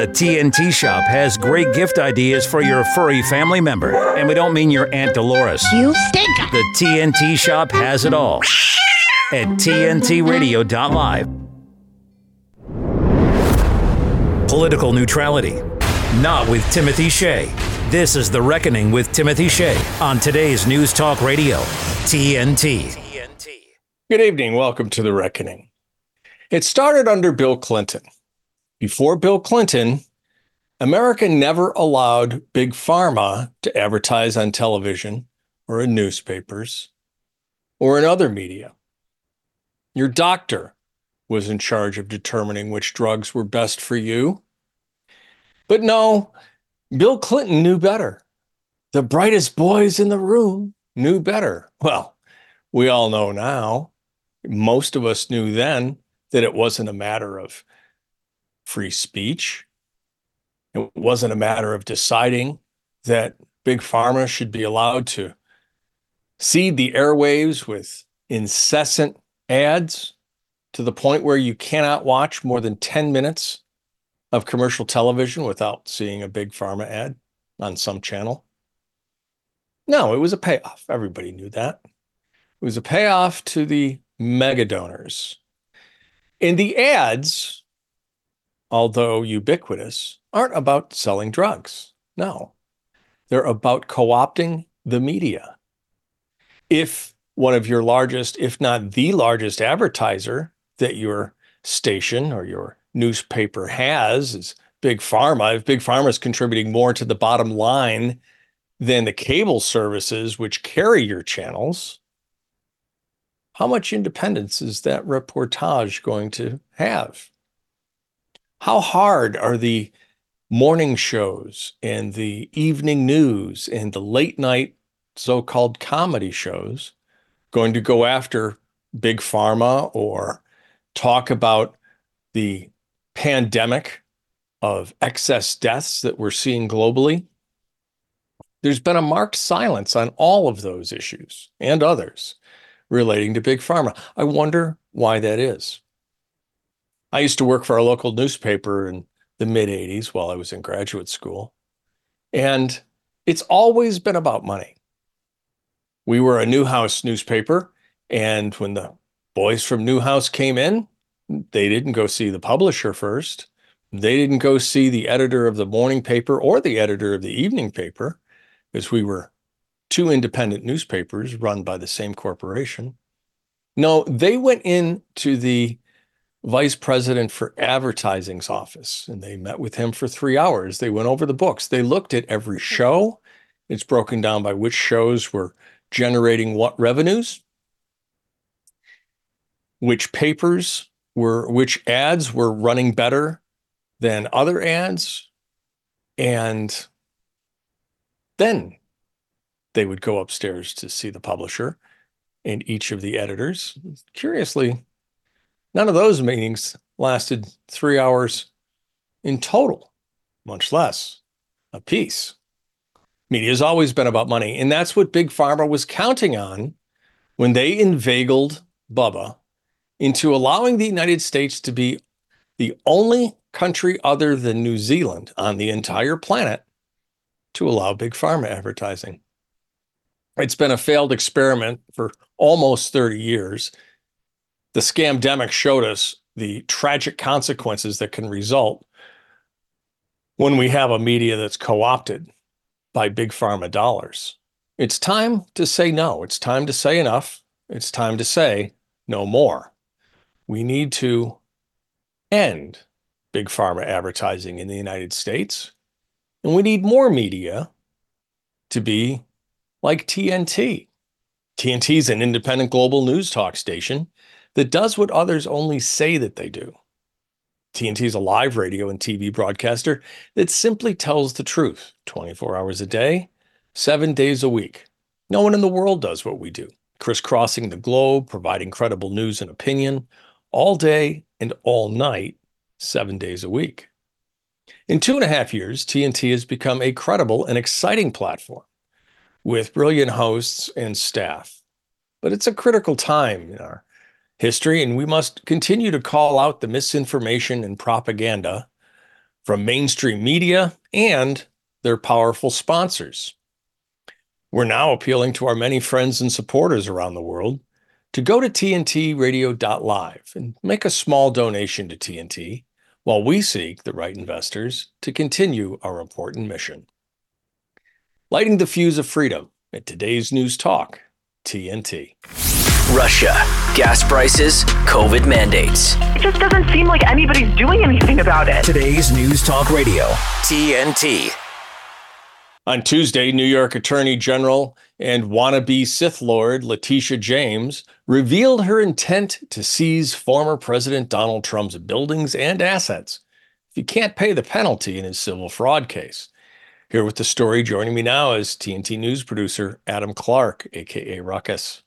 The TNT Shop has great gift ideas for your furry family member. And we don't mean your Aunt Dolores. You stink. The TNT Shop has it all at TNTRadio.live. Political neutrality. Not with Timothy Shea. This is The Reckoning with Timothy Shea on today's News Talk Radio, TNT. Good evening. Welcome to The Reckoning. It started under Bill Clinton. Before Bill Clinton, America never allowed Big Pharma to advertise on television or in newspapers or in other media. Your doctor was in charge of determining which drugs were best for you. But no, Bill Clinton knew better. The brightest boys in the room knew better. Well, we all know now. Most of us knew then that it wasn't a matter of free speech. It wasn't a matter of deciding that big pharma should be allowed to seed the airwaves with incessant ads to the point where you cannot watch more than 10 minutes of commercial television without seeing a big pharma ad on some channel. No, it was a payoff. Everybody knew that. It was a payoff to the mega donors. In the ads, although ubiquitous, aren't about selling drugs. No, they're about co opting the media. If one of your largest, if not the largest advertiser that your station or your newspaper has is Big Pharma, if Big Pharma is contributing more to the bottom line than the cable services which carry your channels, how much independence is that reportage going to have? How hard are the morning shows and the evening news and the late night so called comedy shows going to go after Big Pharma or talk about the pandemic of excess deaths that we're seeing globally? There's been a marked silence on all of those issues and others relating to big pharma. I wonder why that is. I used to work for a local newspaper in the mid 80s while I was in graduate school. And it's always been about money. We were a Newhouse newspaper. And when the boys from Newhouse came in, they didn't go see the publisher first. They didn't go see the editor of the morning paper or the editor of the evening paper, because we were two independent newspapers run by the same corporation. No, they went in to the vice president for advertising's office and they met with him for three hours. They went over the books. They looked at every show. It's broken down by which shows were generating what revenues, which papers were, which ads were running better than other ads. And then they would go upstairs to see the publisher and each of the editors. Curiously, none of those meetings lasted three hours in total, much less a piece. Media has always been about money, and that's what Big Pharma was counting on when they inveigled Bubba into allowing the United States to be the only country other than New Zealand on the entire planet to allow Big Pharma advertising. It's been a failed experiment for almost 30 years. The scamdemic showed us the tragic consequences that can result when we have a media that's co opted by big pharma dollars. It's time to say no. It's time to say enough. It's time to say no more. We need to end big pharma advertising in the United States. And we need more media to be like TNT. TNT is an independent global news talk station that does what others only say that they do. TNT is a live radio and TV broadcaster that simply tells the truth 24 hours a day, seven days a week. No one in the world does what we do, crisscrossing the globe, providing credible news and opinion all day and all night, seven days a week. In two and a half years, TNT has become a credible and exciting platform with brilliant hosts and staff. But it's a critical time in our history, and we must continue to call out the misinformation and propaganda from mainstream media and their powerful sponsors. We're now appealing to our many friends and supporters around the world to go to tntradio.live and make a small donation to TNT while we seek the right investors to continue our important mission. Lighting the fuse of freedom at today's News Talk, TNT. Russia, gas prices, COVID mandates. It just doesn't seem like anybody's doing anything about it. Today's News Talk Radio, TNT. On Tuesday, New York Attorney General and wannabe Sith Lord Letitia James revealed her intent to seize former President Donald Trump's buildings and assets if he can't pay the penalty in his civil fraud case. Here with the story, joining me now is TNT News producer Adam Clark, aka Ruckus.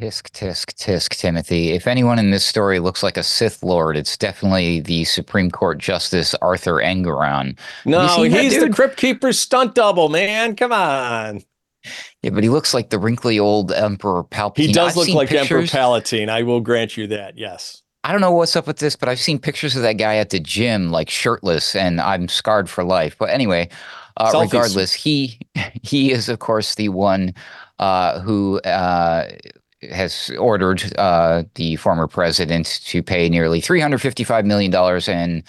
Tisk, tisk, tisk, Timothy. If anyone in this story looks like a Sith Lord, it's definitely the Supreme Court Justice Arthur Engoron. No, he's the Crypt Keeper's stunt double, man. Come on. Yeah, but he looks like the wrinkly old Emperor Palpatine. He does I've look like pictures. Emperor Palpatine. I will grant you that. Yes. I don't know what's up with this, but I've seen pictures of that guy at the gym, like shirtless, and I'm scarred for life. But anyway, uh, regardless, he he is of course the one uh, who uh, has ordered uh, the former president to pay nearly $355 million and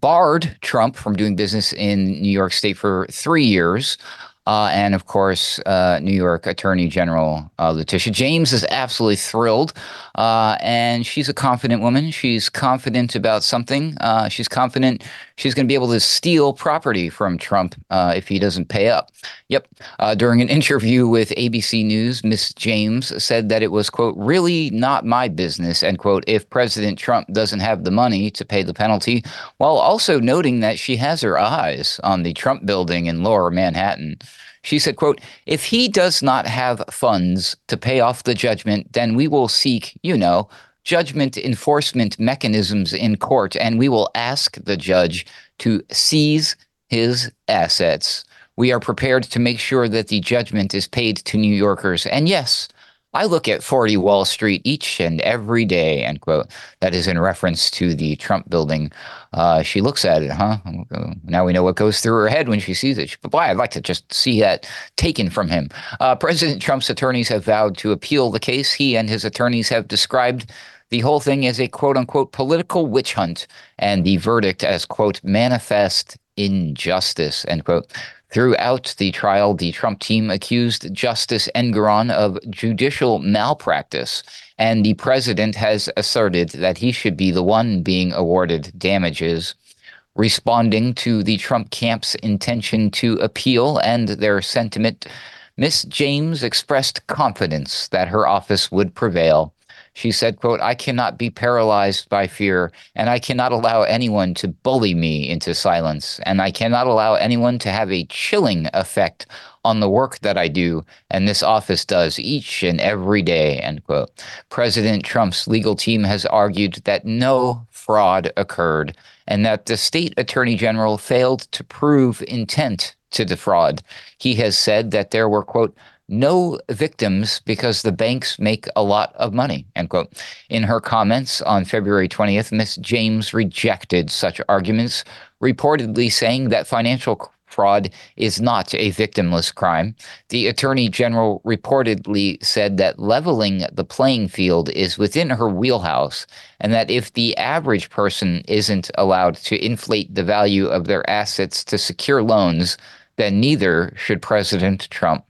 barred Trump from doing business in New York State for three years. Uh, and of course, uh, New York Attorney General uh, Letitia James is absolutely thrilled. Uh, and she's a confident woman. She's confident about something. Uh, she's confident she's going to be able to steal property from Trump uh, if he doesn't pay up. Yep. during an interview with ABC News, Ms. James said that it was, quote, really not my business, end quote, if President Trump doesn't have the money to pay the penalty, while also noting that she has her eyes on the Trump building in lower Manhattan. She said, quote, if he does not have funds to pay off the judgment, then we will seek, you know, judgment enforcement mechanisms in court, and we will ask the judge to seize his assets. We are prepared to make sure that the judgment is paid to New Yorkers. And yes, I look at 40 Wall Street each and every day, end quote. That is in reference to the Trump building. Uh, she looks at it, huh? Now we know what goes through her head when she sees it. But boy, I'd like to just see that taken from him. Uh, President Trump's attorneys have vowed to appeal the case. He and his attorneys have described the whole thing is a quote unquote political witch hunt and the verdict as quote manifest injustice, end quote. Throughout the trial, the Trump team accused Justice Engoron of judicial malpractice, and the president has asserted that he should be the one being awarded damages. Responding to the Trump camp's intention to appeal and their sentiment, Miss James expressed confidence that her office would prevail. She said, quote, I cannot be paralyzed by fear, and I cannot allow anyone to bully me into silence, and I cannot allow anyone to have a chilling effect on the work that I do and this office does each and every day, end quote. President Trump's legal team has argued that no fraud occurred and that the state attorney general failed to prove intent to defraud. He has said that there were, quote, no victims because the banks make a lot of money, end quote. In her comments on February 20th, Ms. James rejected such arguments, reportedly saying that financial fraud is not a victimless crime. The attorney general reportedly said that leveling the playing field is within her wheelhouse, and that if the average person isn't allowed to inflate the value of their assets to secure loans, then neither should President Trump.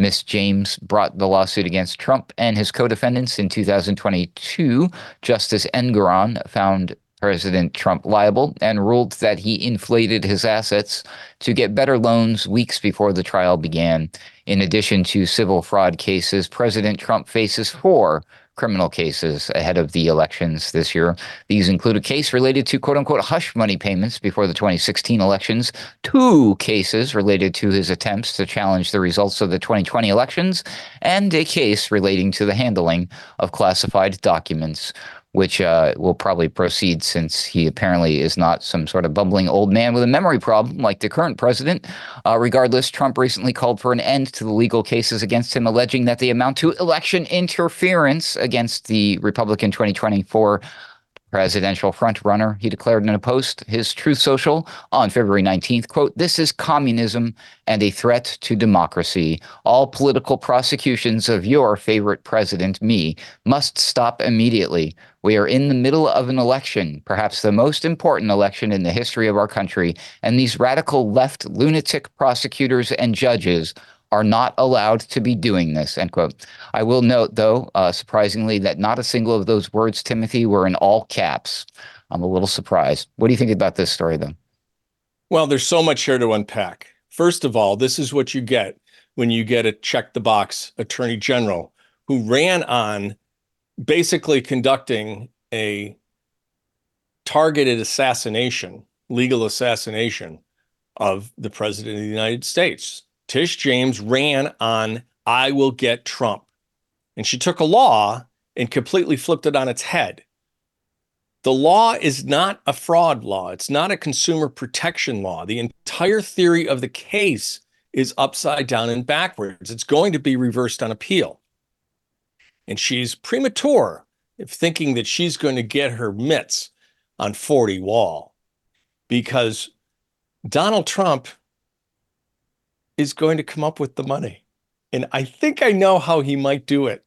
Miss James brought the lawsuit against Trump and his co defendants in 2022. Justice Engoron found President Trump liable and ruled that he inflated his assets to get better loans weeks before the trial began. In addition to civil fraud cases, President Trump faces four criminal cases ahead of the elections this year. These include a case related to quote unquote hush money payments before the 2016 elections, two cases related to his attempts to challenge the results of the 2020 elections, and a case relating to the handling of classified documents which uh, will probably proceed since he apparently is not some sort of bumbling old man with a memory problem like the current president. Uh, regardless, Trump recently called for an end to the legal cases against him, alleging that they amount to election interference against the Republican 2024 presidential frontrunner. He declared in a post, his Truth Social on February 19th, quote, This is communism and a threat to democracy. All political prosecutions of your favorite president, me, must stop immediately. We are in the middle of an election, perhaps the most important election in the history of our country, and these radical left lunatic prosecutors and judges are not allowed to be doing this, end quote. I will note, though, uh, surprisingly, that not a single of those words, Timothy, were in all caps. I'm a little surprised. What do you think about this story, though? Well, there's so much here to unpack. First of all, this is what you get when you get a check the box attorney general who ran on basically conducting a targeted assassination, legal assassination of the president of the United States. Tish James ran on I will get Trump. And she took a law and completely flipped it on its head. The law is not a fraud law. It's not a consumer protection law. The entire theory of the case is upside down and backwards. It's going to be reversed on appeal. And she's premature if thinking that she's going to get her mitts on 40 Wall because Donald Trump is going to come up with the money. And I think I know how he might do it.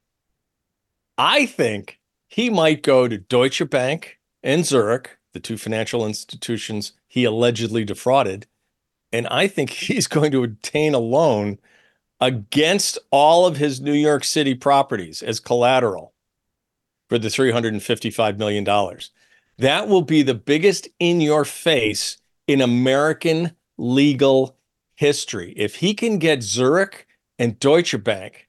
I think he might go to Deutsche Bank and Zurich, the two financial institutions he allegedly defrauded. And I think he's going to obtain a loan against all of his New York City properties as collateral for the $355 million. That will be the biggest in your face in American legal history. If he can get Zurich and Deutsche Bank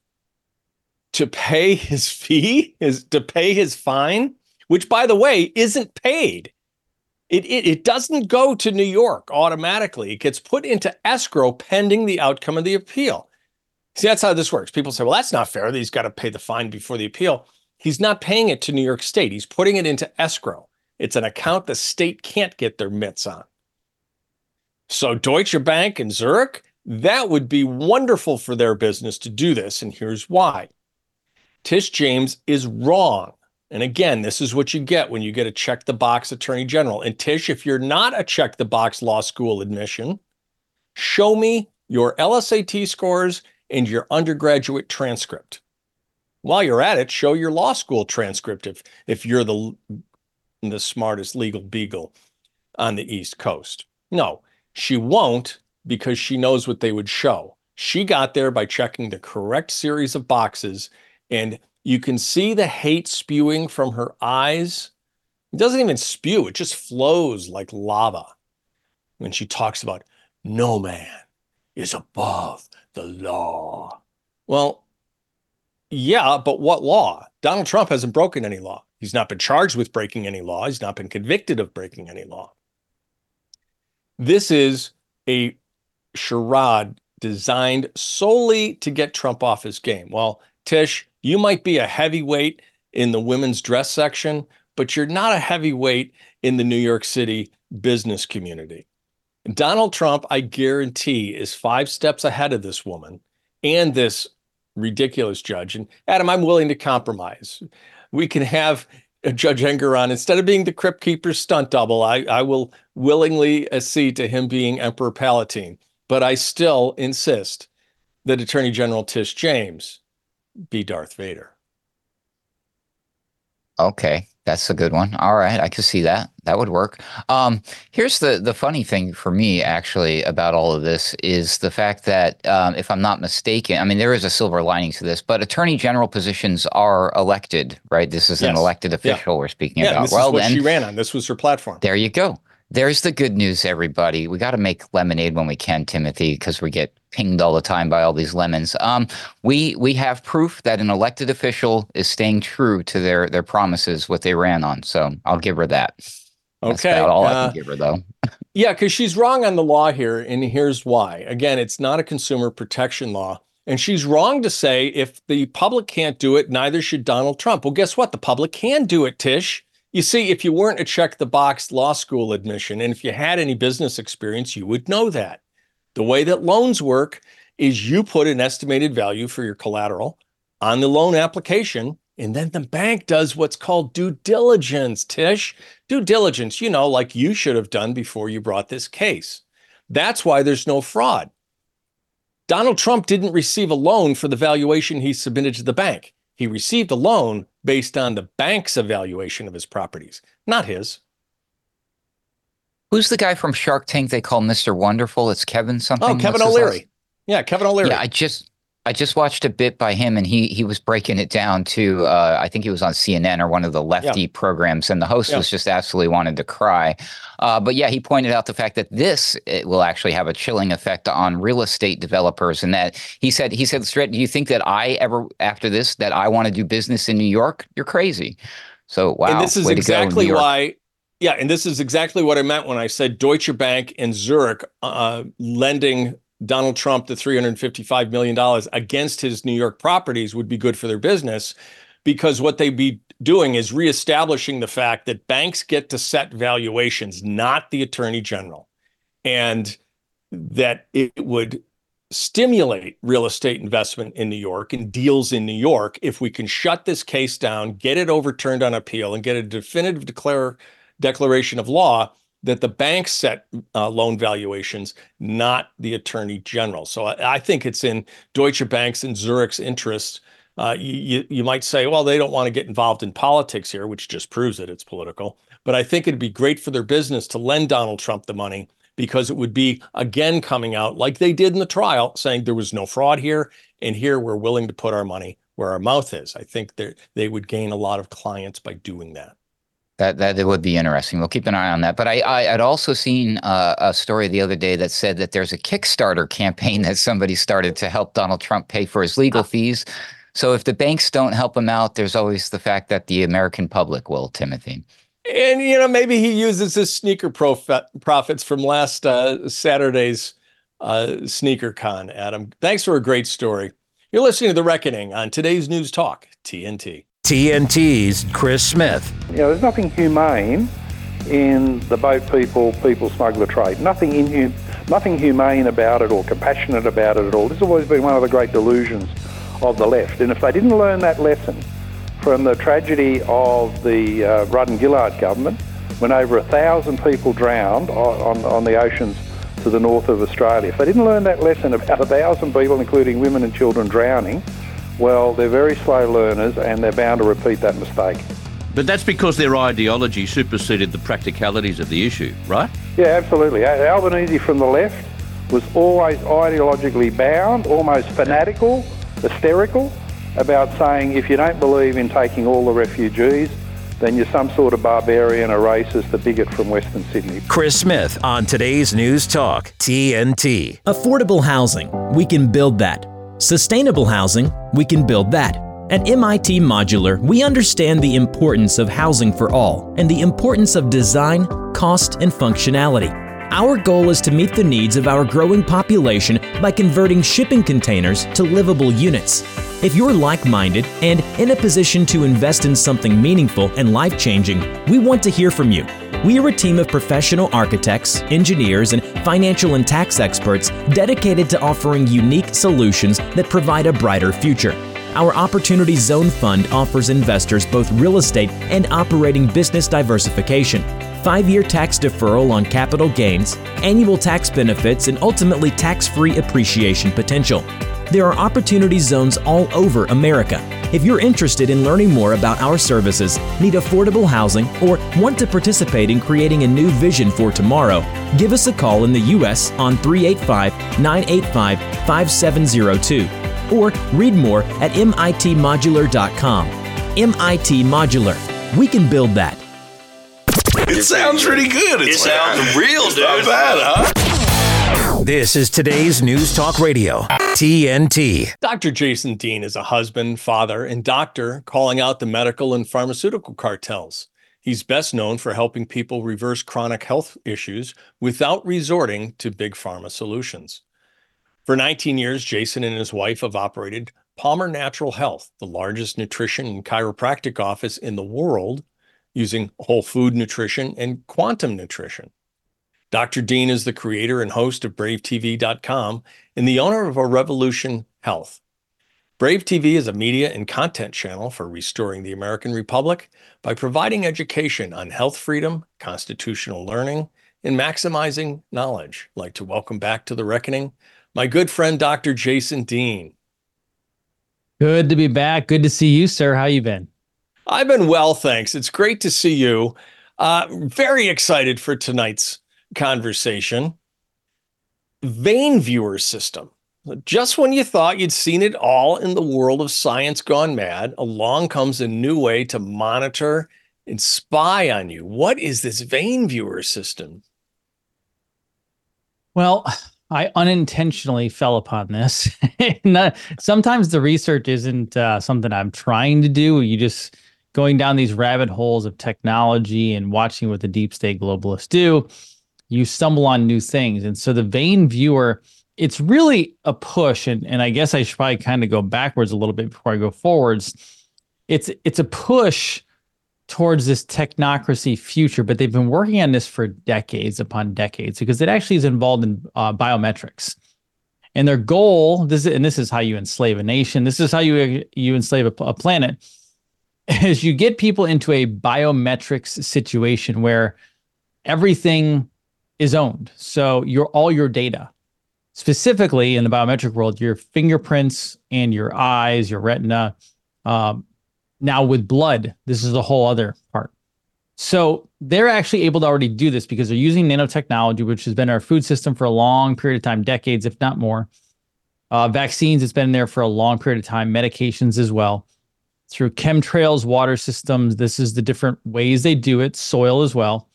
to pay his fee, is to pay his fine, which by the way isn't paid. It, it, it doesn't go to New York automatically. It gets put into escrow pending the outcome of the appeal. See, that's how this works. People say, well, that's not fair. He's got to pay the fine before the appeal. He's not paying it to New York State. He's putting it into escrow. It's an account the state can't get their mitts on. So Deutsche Bank and Zurich, that would be wonderful for their business to do this. And here's why. Tish James is wrong. And again, this is what you get when you get a check the box attorney general. And Tish, if you're not a check the box law school admission, show me your LSAT scores and your undergraduate transcript. While you're at it, show your law school transcript if, if you're the, the smartest legal beagle on the East Coast. No, she won't because she knows what they would show. She got there by checking the correct series of boxes, and you can see the hate spewing from her eyes. It doesn't even spew, it just flows like lava when she talks about no man is above the law. Well, yeah, but what law? Donald Trump hasn't broken any law. He's not been charged with breaking any law. He's not been convicted of breaking any law. This is a charade designed solely to get Trump off his game. Well, Tish, you might be a heavyweight in the women's dress section, but you're not a heavyweight in the New York City business community. Donald Trump, I guarantee, is five steps ahead of this woman and this ridiculous judge. And Adam, I'm willing to compromise. We can have Judge Engoron, instead of being the Crypt Keeper's stunt double, I, I will willingly accede to him being Emperor Palpatine. But I still insist that Attorney General Tish James be Darth Vader. Okay. That's a good one. All right, I can see that. That would work. Um, here's the the funny thing for me, actually, about all of this is the fact that, um, if I'm not mistaken, I mean there is a silver lining to this, but attorney general positions are elected, right? This is yes. an elected official yeah. we're speaking yeah, about. This well, is what then, she ran on. This was her platform. There you go there's the good news, everybody. We got to make lemonade when we can, Timothy, because we get pinged all the time by all these lemons. Um, we we have proof that an elected official is staying true to their their promises, what they ran on. So I'll give her that. That's okay, all uh, I can uh, give her, though. yeah, because she's wrong on the law here, and here's why. Again, it's not a consumer protection law. And she's wrong to say if the public can't do it, neither should Donald Trump. Well, guess what? The public can do it, Tish. You see, if you weren't a check the box law school admission, and if you had any business experience, you would know that. The way that loans work is you put an estimated value for your collateral on the loan application, And then the bank does what's called due diligence, Tish. Due diligence, you know, like you should have done before you brought this case. That's why there's no fraud. Donald Trump didn't receive a loan for the valuation he submitted to the bank. He received a loan based on the bank's evaluation of his properties, not his. Who's the guy from Shark Tank they call Mr. Wonderful? It's Kevin something. Oh, Kevin O'Leary. Yeah, Kevin O'Leary. Yeah, I just I just watched a bit by him, and he he was breaking it down to uh, I think he was on CNN or one of the lefty yeah. programs, and the host yeah. was just absolutely wanted to cry. Uh, but yeah, he pointed out the fact that this will actually have a chilling effect on real estate developers, and that he said he said straight, "Do you think that I ever after this that I want to do business in New York? You're crazy." So wow, and this is exactly why. Yeah, and this is exactly what I meant when I said Deutsche Bank and Zurich uh, lending Donald Trump the $355 million against his New York properties would be good for their business because what they'd be doing is reestablishing the fact that banks get to set valuations, not the attorney general, and that it would stimulate real estate investment in New York and deals in New York if we can shut this case down, get it overturned on appeal, and get a definitive declare, declaration of law that the banks set uh, loan valuations, not the attorney general. So I, I, think it's in Deutsche Bank's and Zurich's interest. Uh, you, you might say, well, they don't want to get involved in politics here, which just proves that it's political. But I think it'd be great for their business to lend Donald Trump the money because it would be again coming out like they did in the trial, saying there was no fraud here, and here we're willing to put our money where our mouth is. I think they would gain a lot of clients by doing that. That that would be interesting. We'll keep an eye on that. But I, I would also seen uh, a story the other day that said that there's a Kickstarter campaign that somebody started to help Donald Trump pay for his legal fees. So if the banks don't help him out, there's always the fact that the American public will, Timothy. And you know, maybe he uses his sneaker prof- profits from last uh, Saturday's uh, sneaker con. Adam, thanks for a great story. You're listening to the Reckoning on today's News Talk TNT. TNT's Chris Smith. You know, there's nothing humane in the boat people, people smuggler trade. Nothing inhum- nothing humane about it or compassionate about it at all. This has always been one of the great delusions of the left. And if they didn't learn that lesson from the tragedy of the uh, Rudd and Gillard government, when over a thousand people drowned on, on, on the oceans to the north of Australia, if they didn't learn that lesson about a thousand people, including women and children, drowning, well, they're very slow learners and they're bound to repeat that mistake. But that's because their ideology superseded the practicalities of the issue, right? Yeah, absolutely. Albanese from the left was always ideologically bound, almost fanatical, hysterical about saying if you don't believe in taking all the refugees, then you're some sort of barbarian, a racist, a bigot from Western Sydney. Chris Smith on today's News Talk, TNT. Affordable housing. We can build that. Sustainable housing, we can build that. At MIT Modular, we understand the importance of housing for all and the importance of design, cost, and functionality. Our goal is to meet the needs of our growing population by converting shipping containers to livable units. If you're like minded and in a position to invest in something meaningful and life changing, we want to hear from you. We are a team of professional architects, engineers, and financial and tax experts dedicated to offering unique solutions that provide a brighter future. Our Opportunity Zone Fund offers investors both real estate and operating business diversification, five year tax deferral on capital gains, annual tax benefits, and ultimately tax free appreciation potential. There are opportunity zones all over America. If you're interested in learning more about our services, need affordable housing, or want to participate in creating a new vision for tomorrow, give us a call in the U.S. on 385 985 5702 or read more at mitmodular.com. MIT Modular. We can build that. It sounds pretty good. It's it sounds real, dude. Not bad, huh? This is today's News Talk Radio, TNT. Dr. Jason Dean is a husband, father, and doctor calling out the medical and pharmaceutical cartels. He's best known for helping people reverse chronic health issues without resorting to big pharma solutions. For 19 years, Jason and his wife have operated Palmer Natural Health, the largest nutrition and chiropractic office in the world, using whole food nutrition and quantum nutrition. Dr. Dean is the creator and host of BraveTV.com and the owner of A Revolution Health. Brave TV is a media and content channel for restoring the American Republic by providing education on health freedom, constitutional learning, and maximizing knowledge. I'd like to welcome back to the reckoning my good friend Dr. Jason Dean. Good to be back. Good to see you, sir. How you been? I've been well, thanks. It's great to see you. Uh, very excited for tonight's conversation. Vein viewer system. Just when you thought you'd seen it all in the world of science gone mad, along comes a new way to monitor and spy on you. What is this vein viewer system? Well, I unintentionally fell upon this. Sometimes the research isn't uh, something I'm trying to do. You just going down these rabbit holes of technology and watching what the deep state globalists do. You stumble on new things, and so the vein viewer it's really a push. And, and i guess i should probably kind of go backwards a little bit before i go forwards. It's it's a push towards this technocracy future but they've been working on this for decades upon decades because it actually is involved in uh, biometrics. And their goal this is, and this is how you enslave a nation. This is how you you enslave a, a planet is you get people into a biometrics situation where everything is owned so your all your data specifically in the biometric world, your fingerprints and your eyes, your retina. Um, now with blood, this is a whole other part. So they're actually able to already do this because they're using nanotechnology, which has been our food system for a long period of time, decades, if not more. Uh, vaccines, it's been there for a long period of time, medications as well. Through chemtrails, water systems, this is the different ways they do it, soil as well.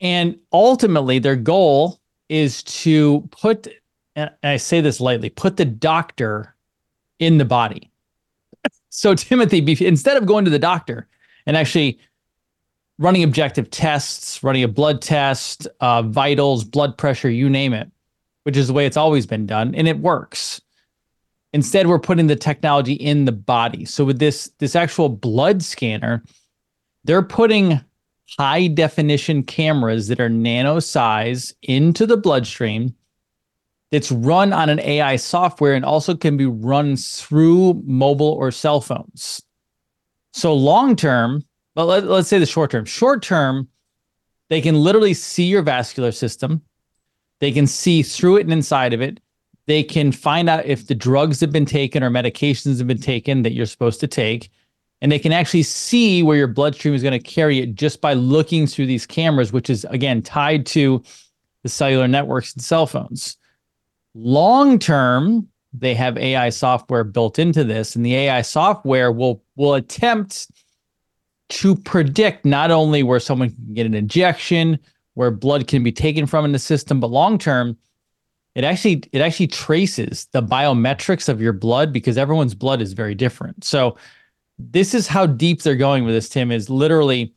And ultimately, their goal is to put, and I say this lightly, put the doctor in the body. So, Timothy, instead of going to the doctor and actually running objective tests, running a blood test, uh, vitals, blood pressure, you name it, which is the way it's always been done, and it works. Instead, we're putting the technology in the body. So with this this actual blood scanner, they're putting high definition cameras that are nano size into the bloodstream that's run on an AI software and also can be run through mobile or cell phones. So long term, but let, let's say the short term. Short term, they can literally see your vascular system. They can see through it and inside of it. They can find out if the drugs have been taken or medications have been taken that you're supposed to take and they can actually see where your bloodstream is going to carry it just by looking through these cameras, which is again tied to the cellular networks and cell phones. Long term, they have AI software built into this, and the AI software will will attempt to predict not only where someone can get an injection, where blood can be taken from in the system, but long term, it actually it actually traces the biometrics of your blood because everyone's blood is very different. So this is how deep they're going with this, Tim, is literally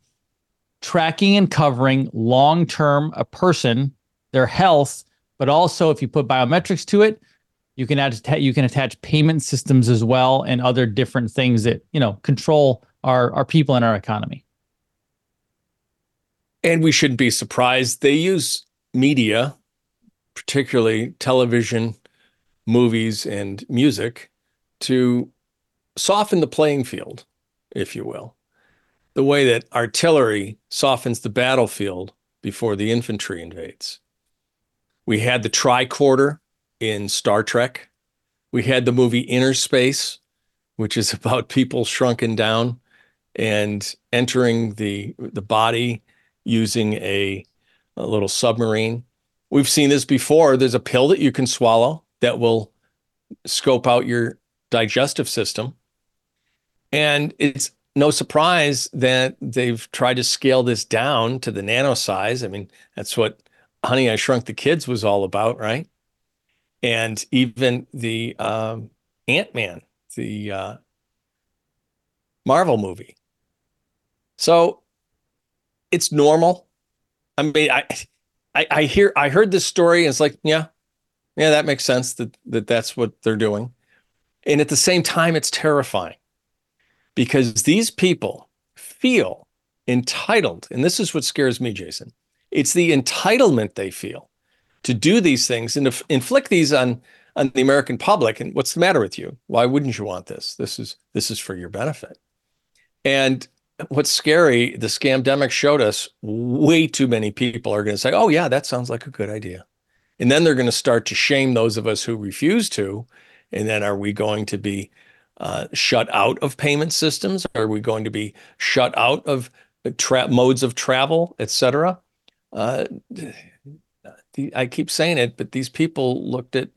tracking and covering long term a person, their health, but also if you put biometrics to it, you can add you can attach payment systems as well and other different things that you know control our our people and our economy. And we shouldn't be surprised. They use media, particularly television, movies, and music, to soften the playing field, if you will, the way that artillery softens the battlefield before the infantry invades. We had the tricorder in Star Trek. We had the movie Innerspace, which is about people shrunken down and entering the the body using a, a little submarine. We've seen this before. There's a pill that you can swallow that will scope out your digestive system and it's no surprise that they've tried to scale this down to the nano size. I mean, that's what Honey, I Shrunk the Kids was all about, right? And even the um, Ant Man, the uh, Marvel movie. So it's normal. I mean, I, I, I hear, I heard this story, and it's like, yeah, yeah, that makes sense that that that's what they're doing. And at the same time, it's terrifying because these people feel entitled. And this is what scares me, Jason. It's the entitlement they feel to do these things and to inflict these on, on the American public. And what's the matter with you? Why wouldn't you want this? This is this is for your benefit. And what's scary, the scamdemic showed us way too many people are going to say, "Oh yeah, that sounds like a good idea," and then they're going to start to shame those of us who refuse to. And then are we going to be uh, shut out of payment systems? Are we going to be shut out of tra- modes of travel, et cetera? Uh, the, I keep saying it, but these people looked at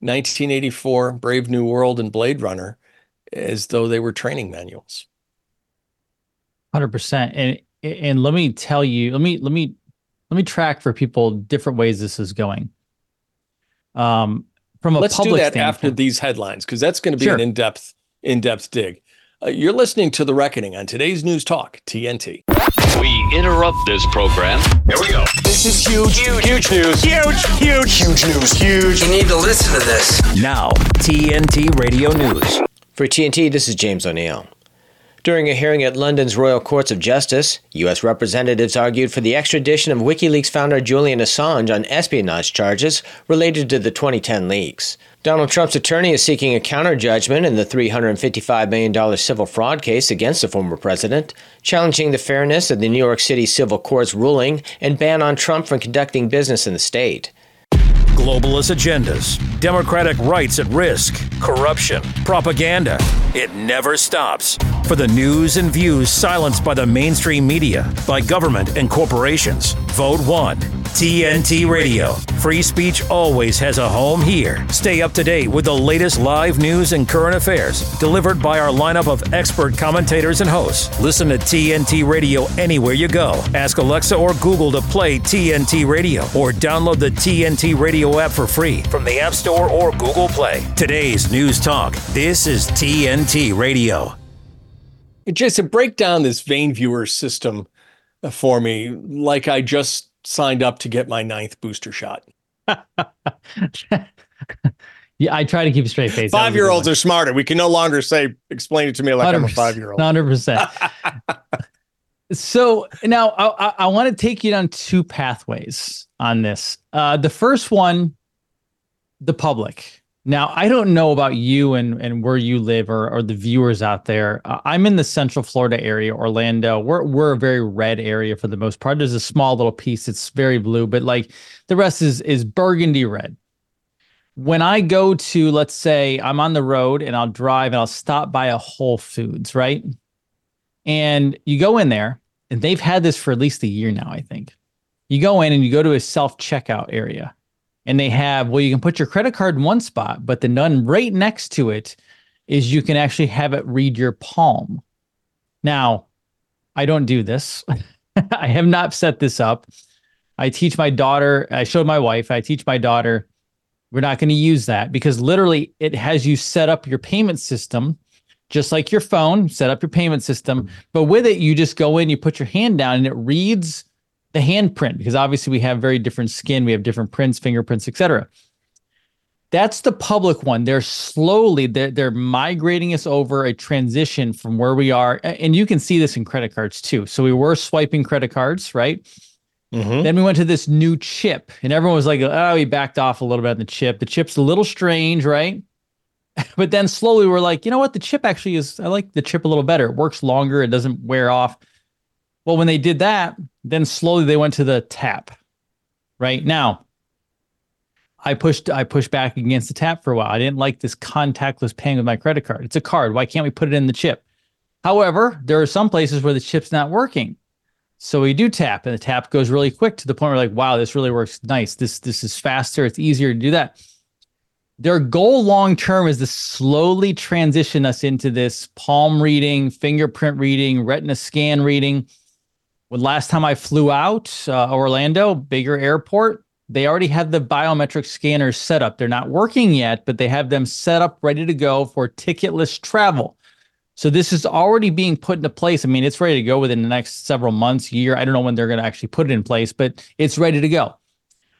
1984, Brave New World, and Blade Runner as though they were training manuals. Hundred percent, and and let me tell you, let me let me let me track for people different ways this is going. Um, from a let's do that after these headlines because that's going to be sure. an in-depth in-depth dig. Uh, you're listening to the Reckoning on today's News Talk TNT. We interrupt this program. Here we go. This is huge, huge, huge news. Huge, huge, huge news. Huge. You need to listen to this. Now, TNT Radio News. For TNT, this is James O'Neill. During a hearing at London's Royal Courts of Justice, U.S. representatives argued for the extradition of WikiLeaks founder Julian Assange on espionage charges related to the 2010 leaks. Donald Trump's attorney is seeking a counter judgment in the $355 million civil fraud case against the former president, challenging the fairness of the New York City Civil Court's ruling and ban on Trump from conducting business in the state globalist agendas, democratic rights at risk, corruption, propaganda. It never stops. For the news and views silenced by the mainstream media, by government and corporations, vote one. TNT Radio. Free speech always has a home here. Stay up to date with the latest live news and current affairs delivered by our lineup of expert commentators and hosts. Listen to TNT Radio anywhere you go. Ask Alexa or Google to play TNT Radio or download the TNT Radio app for free from the App Store or Google Play. Today's News Talk. This is TNT Radio. Jason, break down this vein VeinViewer system uh, for me like I just signed up to get my ninth booster shot. yeah, I try to keep a straight face. Five year olds are smarter. We can no longer say, explain it to me like I'm a five year old. 100%. so now I, I want to take you down two pathways on this. Uh, the first one, the public. Now, I don't know about you and, and where you live or, or the viewers out there. Uh, I'm in the Central Florida area, Orlando. We're we're a very red area for the most part. There's a small little piece that's very blue, but like the rest is is burgundy red. When I go to, let's say, I'm on the road and I'll drive and I'll stop by a Whole Foods, right? And you go in there, and they've had this for at least a year now, I think. You go in and you go to a self checkout area and they have well you can put your credit card in one spot but the none right next to it is you can actually have it read your palm. Now i don't do this. I have not set this up. I teach my daughter i showed my wife i teach my daughter we're not going to use that because literally it has you set up your payment system just like your phone set up your payment system but with it you just go in you put your hand down and it reads the handprint because obviously we have very different skin we have different prints fingerprints etc that's the public one. They're slowly they're, they're migrating us over a transition from where we are. And you can see this in credit cards too. So we were swiping credit cards right? Mm-hmm. then we went to this new chip and everyone was like oh we backed off a little bit on the chip. The chip's a little strange right? But then slowly we're like you know what? The chip actually is i like the chip a little better. It works longer. It doesn't wear off well, when they did that, then slowly they went to the tap. Right now, I pushed I pushed back against the tap for a while. I didn't like this contactless paying with my credit card. It's a card. Why can't we put it in the chip? However, there are some places where the chip's not working. So we do tap and the tap goes really quick to the point where like, wow, this really works nice. This this is faster. It's easier to do that. Their goal long term is to slowly transition us into this palm reading, fingerprint reading, retina scan reading when last time I flew out uh, Orlando, bigger airport, they already had the biometric scanners set up. They're not working yet, but they have them set up ready to go for ticketless travel. So this is already being put into place. I mean, it's ready to go within the next several months, year. I don't know when they're going to actually put it in place, but it's ready to go.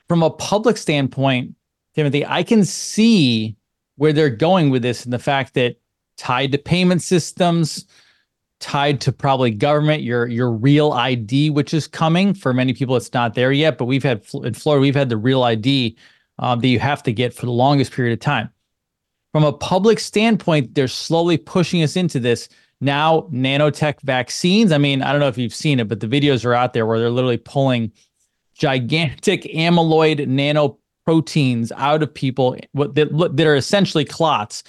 From a public standpoint, Timothy, I can see where they're going with this and the fact that tied to payment systems, tied to probably government, your your real ID, which is coming. For many people, it's not there yet, but we've had in Florida, we've had the real ID uh, that you have to get for the longest period of time. From a public standpoint, they're slowly pushing us into this. Now, nanotech vaccines. I mean, I don't know if you've seen it, but the videos are out there where they're literally pulling gigantic amyloid nanoproteins out of people that, that are essentially clots,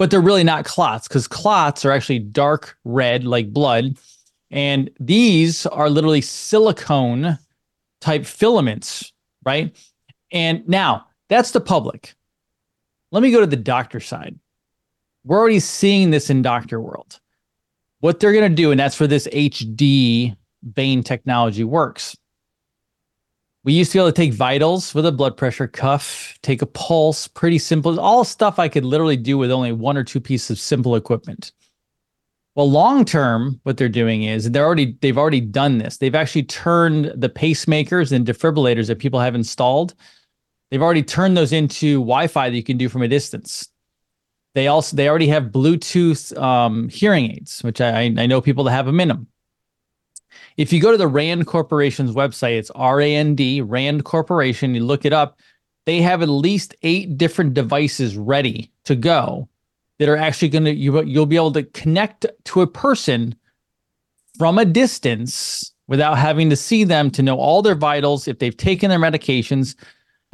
but they're really not clots because clots are actually dark red like blood. And these are literally silicone type filaments, right? And now that's the public. Let me go to the doctor side. We're already seeing this in doctor world. What they're going to do, and that's where this HD vein technology works. We used to be able to take vitals with a blood pressure cuff, take a pulse, pretty simple, all stuff I could literally do with only one or two pieces of simple equipment. Well, long term, what they're doing is they're already they've already done this. They've actually turned the pacemakers and defibrillators that people have installed. They've already turned those into Wi-Fi that you can do from a distance. They also they already have Bluetooth um, hearing aids, which I, I know people that have them in them. If you go to the Rand Corporation's website, it's R A N D Rand Corporation. You look it up. They have at least eight different devices ready to go that are actually going to you you'll be able to connect to a person from a distance without having to see them to know all their vitals if they've taken their medications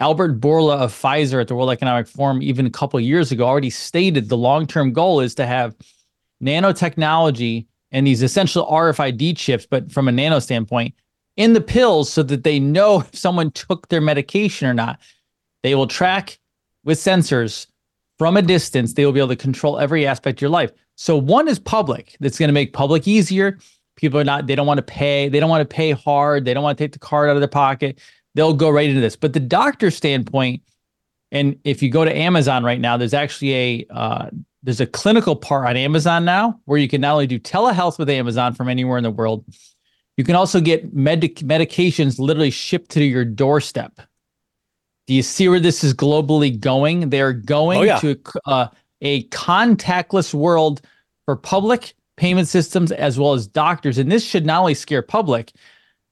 albert Bourla of pfizer at the world economic forum even a couple years ago already stated the long-term goal is to have nanotechnology and these essential rfid chips but from a nano standpoint in the pills so that they know if someone took their medication or not they will track with sensors from a distance, they will be able to control every aspect of your life. So one is public. That's going to make public easier. People are not, they don't want to pay, they don't want to pay hard, they don't want to take the card out of their pocket. They'll go right into this. But the doctor standpoint, and if you go to Amazon right now, there's actually a uh, there's a clinical part on Amazon now where you can not only do telehealth with Amazon from anywhere in the world, you can also get medic- medications literally shipped to your doorstep. Do you see where this is globally going? They're going oh, yeah. to uh, a contactless world for public payment systems as well as doctors. And this should not only scare public,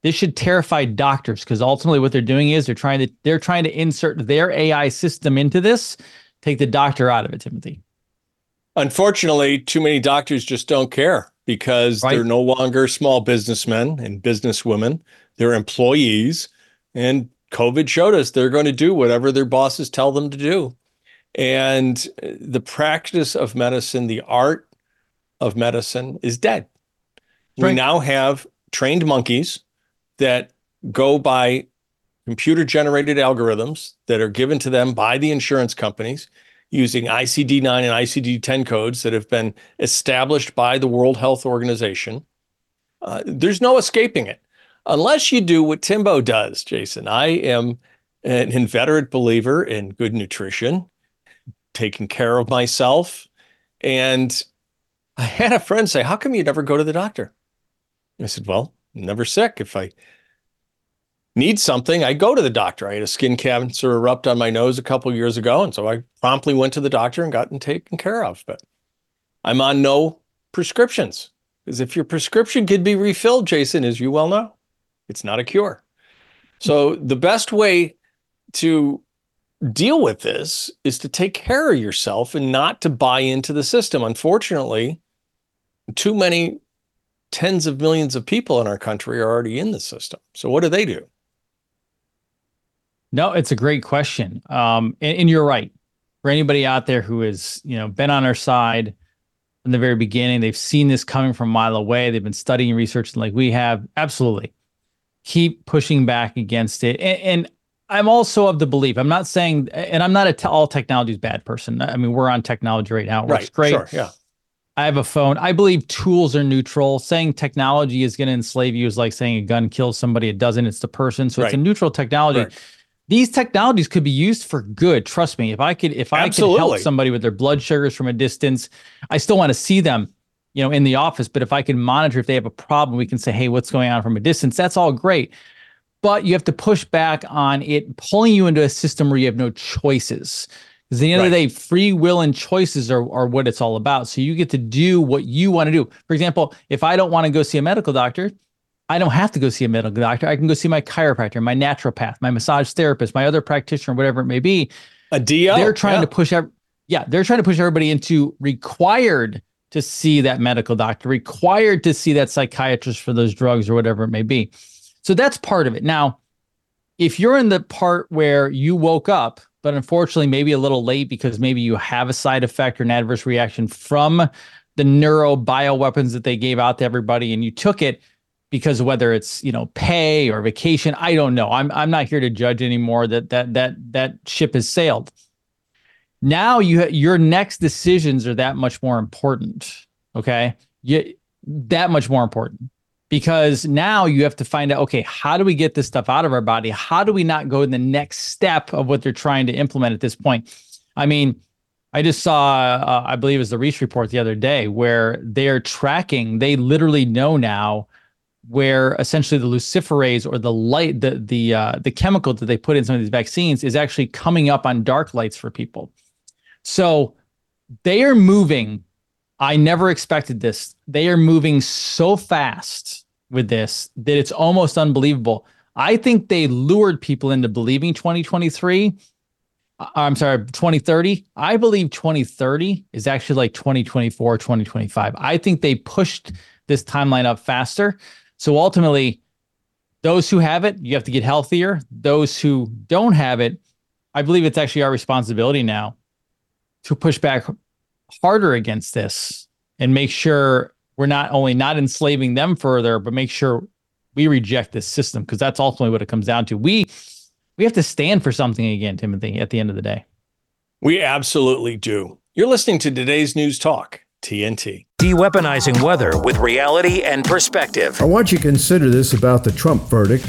this should terrify doctors because ultimately what they're doing is they're trying to they're trying to insert their AI system into this, take the doctor out of it, Timothy. Unfortunately, too many doctors just don't care because right. they're no longer small businessmen and businesswomen. They're employees. And COVID showed us they're going to do whatever their bosses tell them to do. And uh, the practice of medicine, the art of medicine is dead. Right. We now have trained monkeys that go by computer generated algorithms that are given to them by the insurance companies using ICD 9 and ICD 10 codes that have been established by the World Health Organization. Uh, there's no escaping it unless you do what Timbo does, Jason. I am an inveterate believer in good nutrition, taking care of myself. And I had a friend say, How come you never go to the doctor? I said, Well, I'm never sick. If I need something, I go to the doctor. I had a skin cancer erupt on my nose a couple years ago. And so I promptly went to the doctor and gotten taken care of. But I'm on no prescriptions. Because if your prescription could be refilled, Jason, as you well know, it's not a cure. So the best way to deal with this is to take care of yourself and not to buy into the system. Unfortunately, too many tens of millions of people in our country are already in the system. So what do they do? No, it's a great question. Um, and, and you're right. For anybody out there who has, you know, been on our side from the very beginning, they've seen this coming from a mile away. They've been studying research like we have. Absolutely keep pushing back against it. And, and I'm also of the belief, I'm not saying, and I'm not a t- all technology is bad person. I mean, we're on technology right now. It works right, great. Sure, yeah. I have a phone. I believe tools are neutral. Saying technology is going to enslave you is like saying a gun kills somebody. It doesn't. It's the person. So right. it's a neutral technology. Right. These technologies could be used for good. Trust me. If I could, if I Absolutely. could help somebody with their blood sugars from a distance, I still want to see them you know, in the office. But if I can monitor if they have a problem, we can say, hey, what's going on from a distance? That's all great. But you have to push back on it pulling you into a system where you have no choices. Because at the end right. of the day, free will and choices are, are what it's all about. So you get to do what you want to do. For example, if I don't want to go see a medical doctor, I don't have to go see a medical doctor. I can go see my chiropractor, my naturopath, my massage therapist, my other practitioner, whatever it may be. A DO. They're trying yeah. to push every, yeah, they're trying to push everybody into required to see that medical doctor, required to see that psychiatrist for those drugs or whatever it may be. So that's part of it. Now, if you're in the part where you woke up, but unfortunately maybe a little late because maybe you have a side effect or an adverse reaction from the neuro bio weapons that they gave out to everybody and you took it because whether it's you know pay or vacation i don't know. I'm i'm not here to judge anymore that that that that ship has sailed. Now you your next decisions are that much more important okay? You, that much more important. Because now you have to find out okay how do we get this stuff out of our body? How do we not go in the next step of what they're trying to implement at this point? I mean i just saw uh, i believe it was the reach report the other day where they're tracking they literally know now where essentially the luciferase or the light the the uh, the chemical that they put in some of these vaccines is actually coming up on dark lights for people so they are moving. I never expected this. They are moving so fast with this that it's almost unbelievable. I think they lured people into believing 2023. Uh, I'm sorry, 2030. I believe 2030 is actually like 2024, 2025. I think they pushed this timeline up faster. So ultimately, those who have it, you have to get healthier. Those who don't have it, I believe it's actually our responsibility now to push back harder against this and make sure we're not only not enslaving them further, but make sure we reject this system because that's ultimately what it comes down to. We we have to stand for something again, Timothy, at the end of the day. We absolutely do. You're listening to today's News Talk, TNT. De-weaponizing weather with reality and perspective. I want you to consider this about the Trump verdict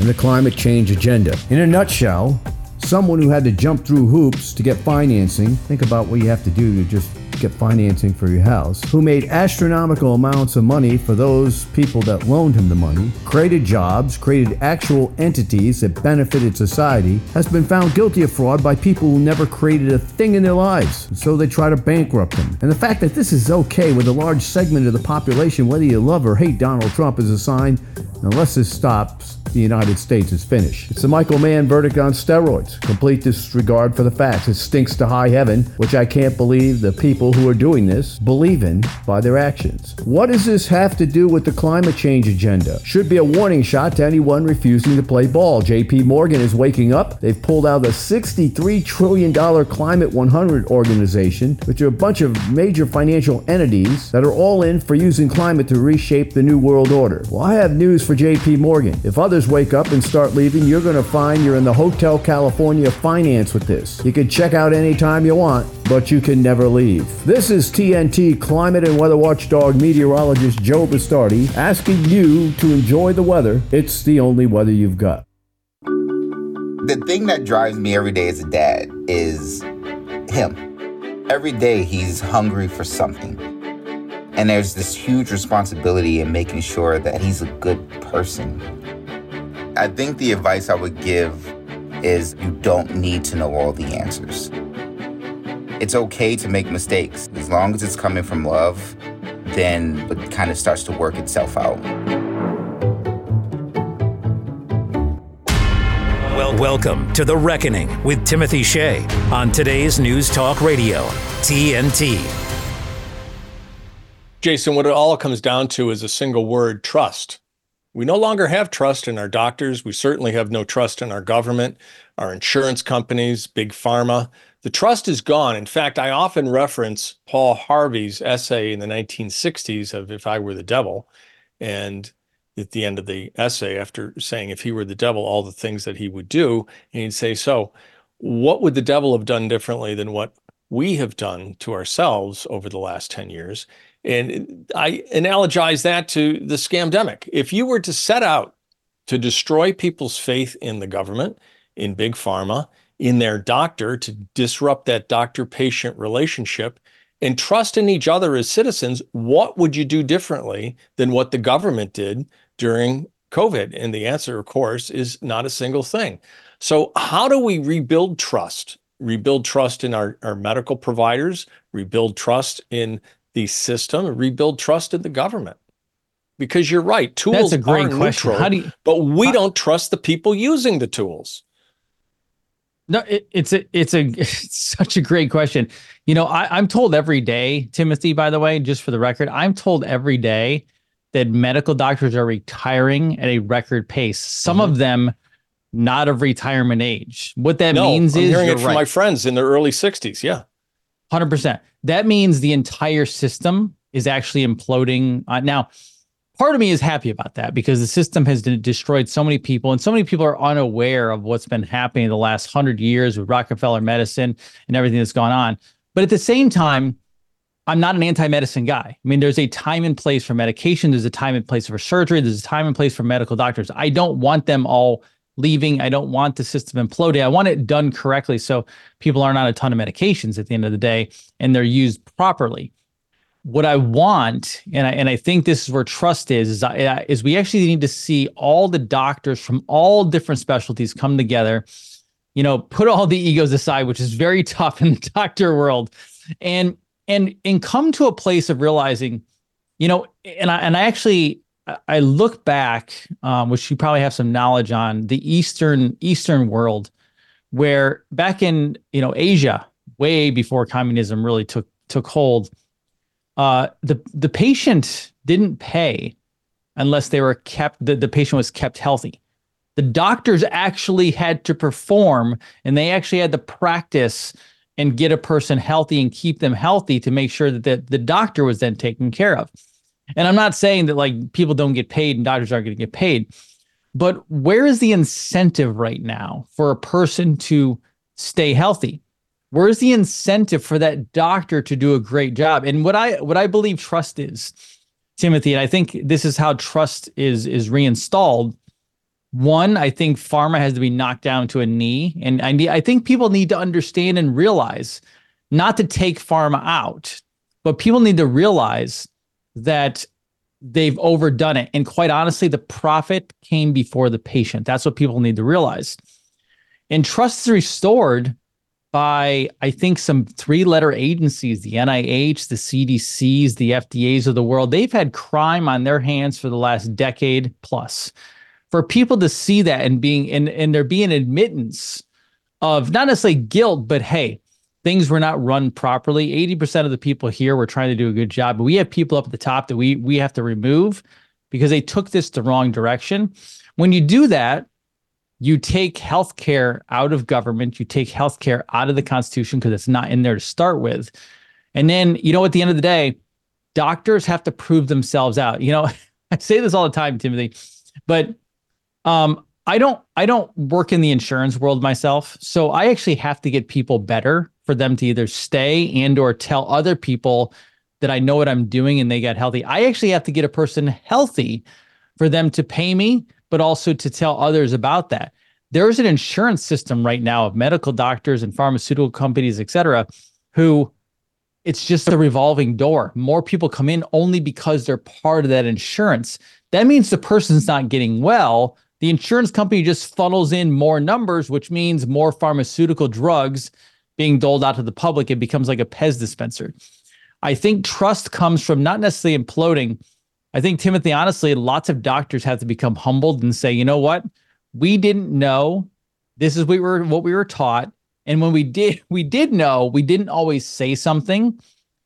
and the climate change agenda. In a nutshell, someone who had to jump through hoops to get financing, think about what you have to do to just get financing for your house, who made astronomical amounts of money for those people that loaned him the money, created jobs, created actual entities that benefited society, has been found guilty of fraud by people who never created a thing in their lives. So they try to bankrupt him. And the fact that this is okay with a large segment of the population, whether you love or hate Donald Trump, is a sign, unless this stops, the United States is finished. It's the Michael Mann verdict on steroids. Complete disregard for the facts. It stinks to high heaven, which I can't believe the people who are doing this believe in by their actions. What does this have to do with the climate change agenda? Should be a warning shot to anyone refusing to play ball. JP Morgan is waking up. They've pulled out a $63 trillion Climate 100 organization, which are a bunch of major financial entities that are all in for using climate to reshape the new world order. Well, I have news for JP Morgan. If others wake up and start leaving, you're going to find you're in the Hotel California finance with this. You can check out anytime you want, but you can never leave. This is TNT climate and weather watchdog meteorologist Joe Bastardi asking you to enjoy the weather. It's the only weather you've got. The thing that drives me every day as a dad is him. Every day he's hungry for something. And there's this huge responsibility in making sure that he's a good person. I think the advice I would give is you don't need to know all the answers. It's okay to make mistakes. As long as it's coming from love, then it kind of starts to work itself out. Well, welcome to The Reckoning with Timothy Shea on today's News Talk Radio, TNT. Jason, what it all comes down to is a single word trust. We no longer have trust in our doctors. We certainly have no trust in our government, our insurance companies, big pharma. The trust is gone. In fact, I often reference Paul Harvey's essay in the 1960s of If I Were the Devil. And at the end of the essay, after saying if he were the devil, all the things that he would do, and he'd say, So, what would the devil have done differently than what we have done to ourselves over the last 10 years? And I analogize that to the scamdemic. If you were to set out to destroy people's faith in the government, in big pharma, in their doctor, to disrupt that doctor patient relationship, and trust in each other as citizens, what would you do differently than what the government did during COVID? And the answer, of course, is not a single thing. So, how do we rebuild trust? Rebuild trust in our, our medical providers, rebuild trust in the system, rebuild trust in the government. because you're right. Tools That's a great are question. neutral, How you, but we don't trust the people using the tools. No, it, it's a it's a it's such a great question. You know, I, I'm told every day, Timothy. By the way, just for the record, I'm told every day that medical doctors are retiring at a record pace. Some mm-hmm. of them not of retirement age. What that no, means I'm is hearing it from right. my friends in their early 60s. Yeah, hundred percent. That means the entire system is actually imploding. Uh, now, part of me is happy about that because the system has destroyed so many people and so many people are unaware of what's been happening the last hundred years with Rockefeller medicine and everything that's gone on. But at the same time, I'm not an anti-medicine guy. I mean, there's a time and place for medication. There's a time and place for surgery. There's a time and place for medical doctors. I don't want them all leaving. I don't want the system imploding. I want it done correctly so people aren't on a ton of medications at the end of the day and they're used properly what I want, and I and I think this is where trust is, is, I, is we actually need to see all the doctors from all different specialties come together. You know, put all the egos aside, which is very tough in the doctor world, and and and come to a place of realizing, you know, and I and I actually I look back, um, which you probably have some knowledge on the Eastern Eastern world, where back in you know Asia, way before communism really took took hold uh, the the patient didn't pay unless they were kept the, the patient was kept healthy. The doctors actually had to perform and they actually had to practice and get a person healthy and keep them healthy to make sure that the, the doctor was then taken care of. And I'm not saying that like people don't get paid and doctors aren't going to get paid, but where is the incentive right now for a person to stay healthy? Where's the incentive for that doctor to do a great job? And what I what I believe trust is, Timothy, and I think this is how trust is is reinstalled. One, I think pharma has to be knocked down to a knee, and I need, I think people need to understand and realize not to take pharma out, but people need to realize that they've overdone it. And quite honestly, the profit came before the patient. That's what people need to realize. And trust is restored by I think some three-letter agencies, the NIH, the CDCs, the FDAs of the world. They've had crime on their hands for the last decade plus. For people to see that and being and, and there being admittance of not necessarily guilt, but hey, things were not run properly. 80% of the people here were trying to do a good job, but we have people up at the top that we we have to remove because they took this the wrong direction. When you do that, you take healthcare out of government, you take healthcare out of the Constitution because it's not in there to start with. And then, you know, at the end of the day, doctors have to prove themselves out. You know, I say this all the time, Timothy, but um, I don't I don't work in the insurance world myself. So I actually have to get people better for them to either stay and or tell other people that I know what I'm doing and they get healthy. I actually have to get a person healthy for them to pay me but also to tell others about that. There's an insurance system right now of medical doctors and pharmaceutical companies, et cetera, who it's just a revolving door. More people come in only because they're part of that insurance. That means the person's not getting well. The insurance company just funnels in more numbers, which means more pharmaceutical drugs being doled out to the public. It becomes like a Pez dispenser. I think trust comes from not necessarily imploding, I think, Timothy, honestly, lots of doctors have to become humbled and say, you know what? We didn't know. This is what we were what we were taught. And when we did, we did know, we didn't always say something.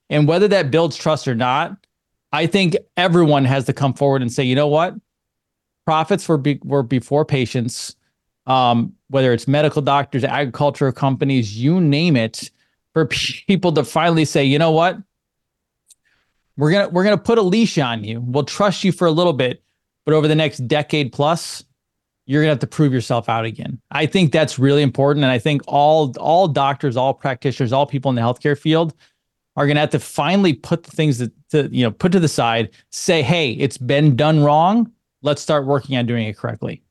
And whether that builds trust or not, I think everyone has to come forward and say, you know what? Profits were be, were before patients. Um, whether it's medical doctors, agricultural companies, you name it, for people to finally say, you know what? We're gonna we're gonna put a leash on you. We'll trust you for a little bit, but over the next decade plus, you're gonna have to prove yourself out again. I think that's really important, and I think all all doctors, all practitioners, all people in the healthcare field are gonna have to finally put the things that to, you know put to the side. Say, hey, it's been done wrong. Let's start working on doing it correctly.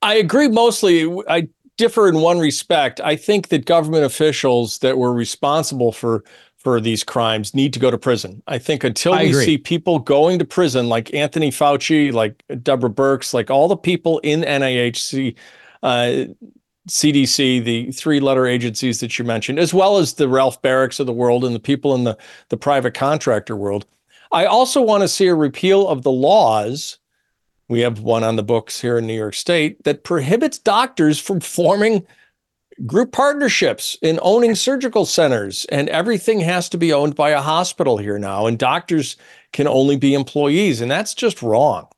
I agree mostly. I differ in one respect. I think that government officials that were responsible for for these crimes need to go to prison. I think until I we agree. see people going to prison, like Anthony Fauci, like Deborah Birx, like all the people in NIH, uh, CDC, the three-letter agencies that you mentioned, as well as the Ralph Baricks of the world and the people in the the private contractor world. I also want to see a repeal of the laws. We have one on the books here in New York State that prohibits doctors from forming group partnerships in owning surgical centers, and everything has to be owned by a hospital here now, and doctors can only be employees, and that's just wrong.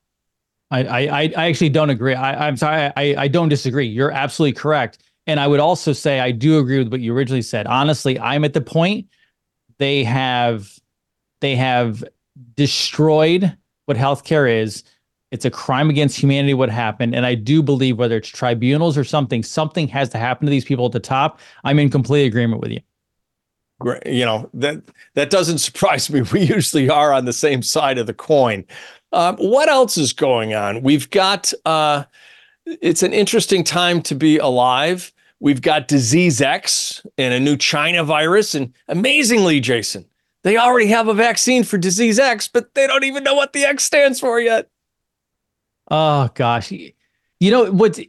I I, I actually don't agree. I, I'm sorry, I, I don't disagree. You're absolutely correct. And I would also say I do agree with what you originally said. Honestly, I'm at the point they have they have destroyed what healthcare is. It's a crime against humanity what happened. And I do believe whether it's tribunals or something, something has to happen to these people at the top. I'm in complete agreement with you. You know, that that doesn't surprise me. We usually are on the same side of the coin. Um, what else is going on? We've got uh, it's an interesting time to be alive. We've got disease X and a new China virus. And amazingly, Jason, they already have a vaccine for disease X, but they don't even know what the X stands for yet. Oh gosh. You know what's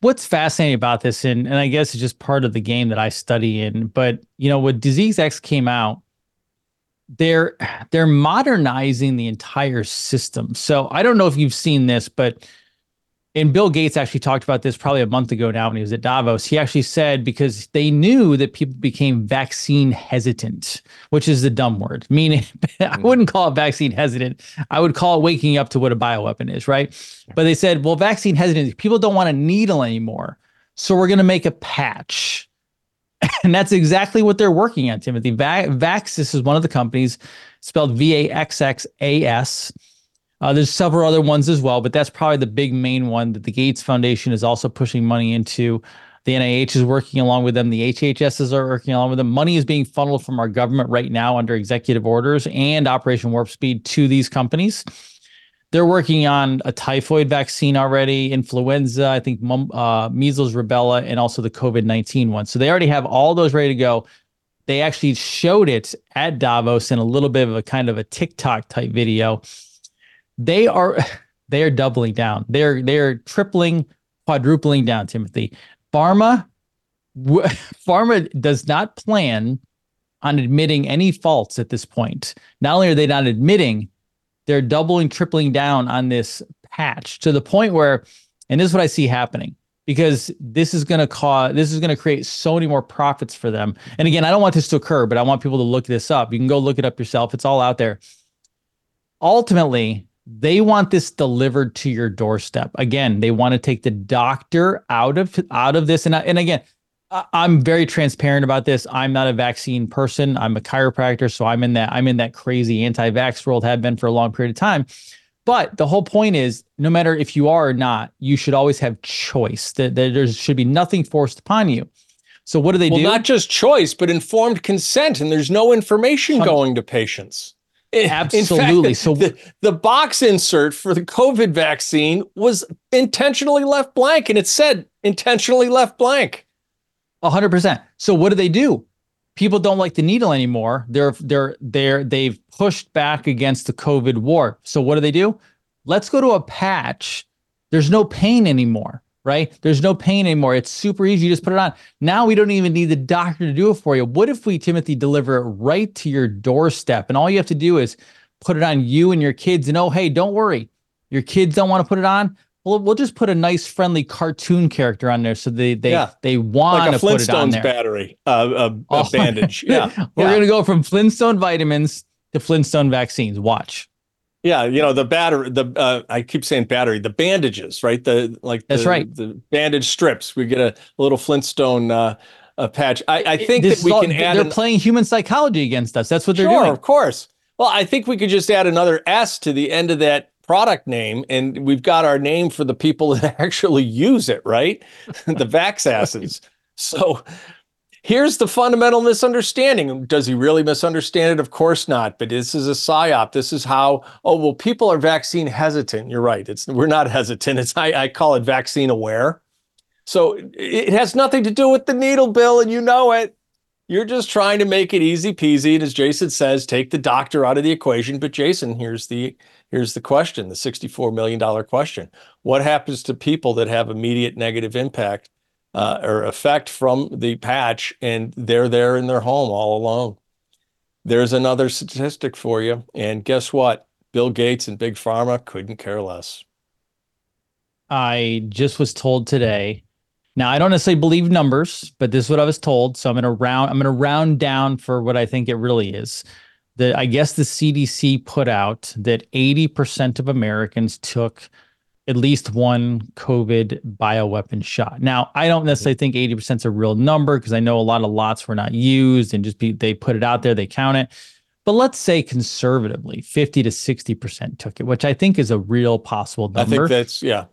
what's fascinating about this, and, and I guess it's just part of the game that I study in, but you know, when Disease X came out, they're they're modernizing the entire system. So I don't know if you've seen this, but and Bill Gates actually talked about this probably a month ago now when he was at Davos. He actually said because they knew that people became vaccine hesitant, which is the dumb word. Meaning, I mm. wouldn't call it vaccine hesitant. I would call it waking up to what a bioweapon is, right? But they said, well, vaccine hesitant, people don't want a needle anymore. So we're going to make a patch. And that's exactly what they're working on, Timothy. Va- Vaxxas is one of the companies, spelled V A X X A S uh, there's several other ones as well, but that's probably the big main one that the Gates Foundation is also pushing money into. The NIH is working along with them. The HHSs are working along with them. Money is being funneled from our government right now under executive orders and Operation Warp Speed to these companies. They're working on a typhoid vaccine already, influenza, I think uh, measles, rubella, and also the COVID 19 one. So they already have all those ready to go. They actually showed it at Davos in a little bit of a kind of a TikTok type video they are they are doubling down. They're they're tripling, quadrupling down. Timothy, pharma, w- pharma does not plan on admitting any faults at this point. Not only are they not admitting, they're doubling, tripling down on this patch to the point where, and this is what I see happening because this is going to cause this is going to create so many more profits for them. And again, I don't want this to occur, but I want people to look this up. You can go look it up yourself. It's all out there. Ultimately, they want this delivered to your doorstep. Again, they want to take the doctor out of out of this. And and again, I'm very transparent about this. I'm not a vaccine person. I'm a chiropractor, so I'm in that I'm in that crazy anti-vax world. Have been for a long period of time. But the whole point is, no matter if you are or not, you should always have choice. That there should be nothing forced upon you. So what do they well, do? Not just choice, but informed consent, and there's no information going to patients. Absolutely. Fact, so the, the box insert for the COVID vaccine was intentionally left blank and it said intentionally left blank. 100%. So what do they do? People don't like the needle anymore. They're they're they're they've pushed back against the COVID war. So what do they do? Let's go to a patch. There's no pain anymore right? There's no pain anymore. It's super easy. You just put it on. Now we don't even need the doctor to do it for you. What if we, Timothy, deliver it right to your doorstep? And all you have to do is put it on you and your kids. And oh, hey, don't worry. Your kids don't want to put it on. Well, we'll just put a nice, friendly cartoon character on there, so they they yeah. they want like to put it on there. battery, uh, a, a oh, bandage. Yeah, we're yeah. gonna go from Flintstone vitamins to Flintstone vaccines. Watch. Yeah, you know the battery. The uh, I keep saying battery. The bandages, right? The like that's the, right. The bandage strips. We get a, a little Flintstone uh, a patch. I, I think this that we all, can add. They're an, playing human psychology against us. That's what they're sure, doing. of course. Well, I think we could just add another S to the end of that product name, and we've got our name for the people that actually use it, right? the Vax asses. So Here's the fundamental misunderstanding. Does he really misunderstand it? Of course not. But this is a psyop. This is how. Oh well, people are vaccine hesitant. You're right. It's we're not hesitant. It's I, I call it vaccine aware. So it has nothing to do with the needle, Bill, and you know it. You're just trying to make it easy peasy. And as Jason says, take the doctor out of the equation. But Jason, here's the here's the question: the $64 million question. What happens to people that have immediate negative impact uh, or effect from the patch, and they're there in their home all alone. there's another statistic for you. And guess what? Bill Gates and Big Pharma couldn't care less. I just was told today. Now I don't necessarily believe numbers, but this is what I was told. So I'm gonna round I'm gonna round down for what I think it really is. That I guess the CDC put out that 80% of Americans took at least one COVID bioweapon shot. Now, I don't necessarily think 80% is a real number because I know a lot of lots were not used and just be, they put it out there, they count it. But let's say conservatively, 50 to 60% took it, which I think is a real possible number. I think that's, yeah.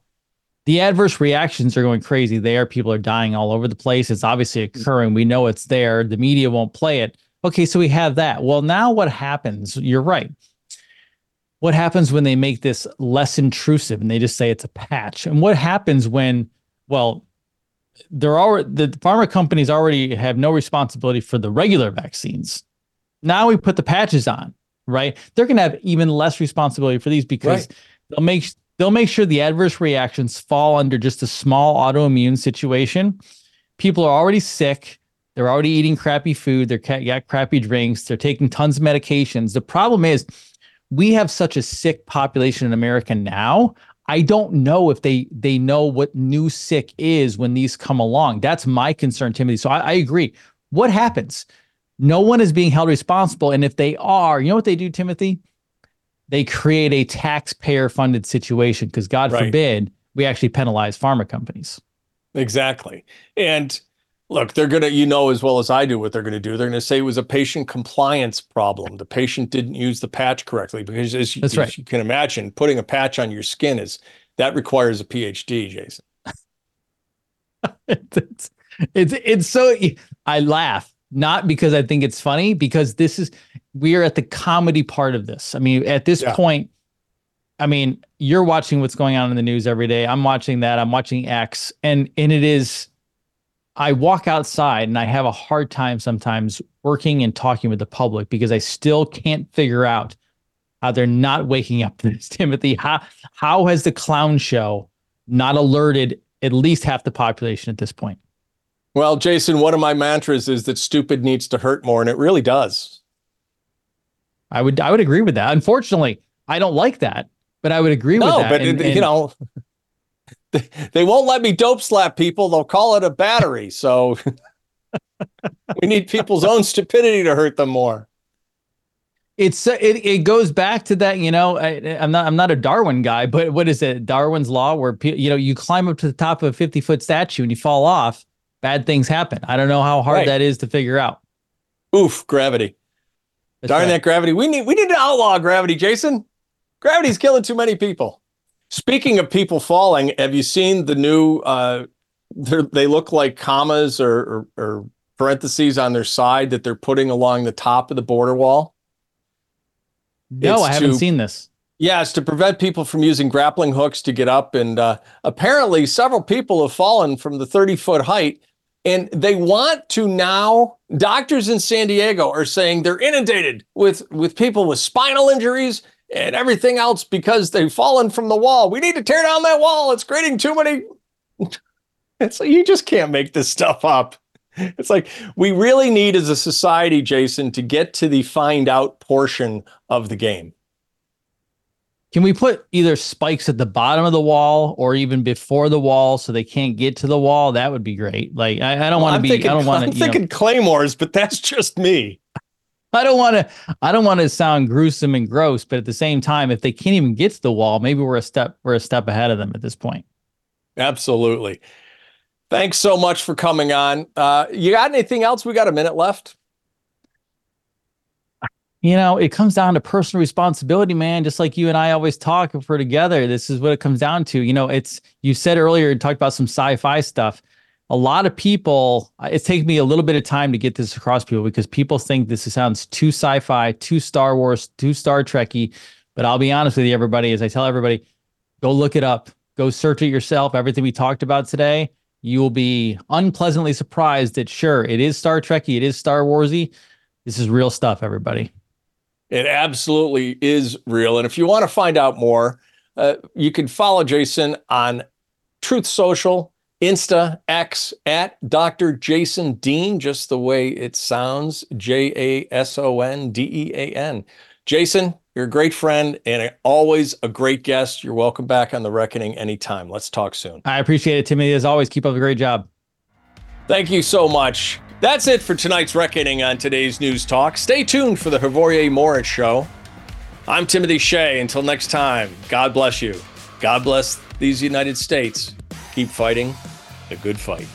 The adverse reactions are going crazy there. People are dying all over the place. It's obviously occurring. We know it's there. The media won't play it. Okay, so we have that. Well, now what happens? You're right what happens when they make this less intrusive and they just say it's a patch? And what happens when, well, they're already the pharma companies already have no responsibility for the regular vaccines. Now we put the patches on, right? They're going to have even less responsibility for these because right. they'll make they'll make sure the adverse reactions fall under just a small autoimmune situation. People are already sick. They're already eating crappy food. They're got crappy drinks. They're taking tons of medications. The problem is we have such a sick population in America now. I don't know if they they know what new sick is when these come along. That's my concern, Timothy. So I, I agree. What happens? No one is being held responsible, and if they are, you know what they do, Timothy? They create a taxpayer funded situation because God right. forbid we actually penalize pharma companies. Exactly, and Look, they're going to, you know, as well as I do what they're going to do. They're going to say it was a patient compliance problem. The patient didn't use the patch correctly because, as, you, right. as you can imagine, putting a patch on your skin is that requires a PhD, Jason. it's, it's, it's so, I laugh, not because I think it's funny, because this is, we are at the comedy part of this. I mean, at this yeah. point, I mean, you're watching what's going on in the news every day. I'm watching that. I'm watching X, and and it is I walk outside and I have a hard time sometimes working and talking with the public because I still can't figure out how they're not waking up to this. Timothy, how how has the clown show not alerted at least half the population at this point? Well, Jason, one of my mantras is that stupid needs to hurt more, and it really does. I would I would agree with that. Unfortunately, I don't like that, but I would agree no, with that. but and, and, you know, they won't let me dope slap people. They'll call it a battery. So we need people's own stupidity to hurt them more. It's uh, it, it goes back to that you know I, am not I'm not a Darwin guy but what is it Darwin's law where you know you climb up to the top of a 50 foot statue and you fall off bad things happen I don't know how hard right. that is to figure out. Oof, gravity. That's Darn right. that gravity. We need we need to outlaw gravity, Jason. Gravity's killing too many people. Speaking of people falling, have you seen the new? Uh, they look like commas or, or, or parentheses on their side that they're putting along the top of the border wall. No, it's I haven't to, seen this. Yeah, it's to prevent people from using grappling hooks to get up. And uh, apparently, several people have fallen from the 30 foot height. And they want to now, doctors in San Diego are saying they're inundated with, with people with spinal injuries and everything else because they've fallen from the wall. We need to tear down that wall. It's creating too many. it's like you just can't make this stuff up. It's like we really need as a society, Jason, to get to the find out portion of the game. Can we put either spikes at the bottom of the wall or even before the wall so they can't get to the wall? That would be great. Like I, I don't well, want to be. Thinking, I don't want to. I'm thinking know, claymores, but that's just me. I don't want to. I don't want to sound gruesome and gross, but at the same time, if they can't even get to the wall, maybe we're a step we're a step ahead of them at this point. Absolutely. Thanks so much for coming on. Uh, you got anything else? We got a minute left. You know, it comes down to personal responsibility, man. Just like you and I always talk if we're together, this is what it comes down to. You know, it's you said earlier, you talked about some sci-fi stuff a lot of people, it's taken me a little bit of time to get this across people because people think this sounds too sci-fi, too Star Wars, too Star Trekky. But I'll be honest with you, everybody, as I tell everybody, go look it up, go search it yourself. Everything we talked about today, you will be unpleasantly surprised that sure, it is Star Trekky, it is Star Warsy. This is real stuff, everybody. It absolutely is real. And if you want to find out more, uh, you can follow Jason on Truth Social Insta, X, at Dr. Jason Dean, just the way it sounds J A S O N D E A N. Jason, you're a great friend and always a great guest. You're welcome back on The Reckoning anytime. Let's talk soon. I appreciate it, Timothy. As always, keep up a great job. Thank you so much. That's it for tonight's Reckoning on today's News Talk. Stay tuned for the Havorier Morris Show. I'm Timothy Shea. Until next time, God bless you. God bless these United States. Keep fighting the good fight.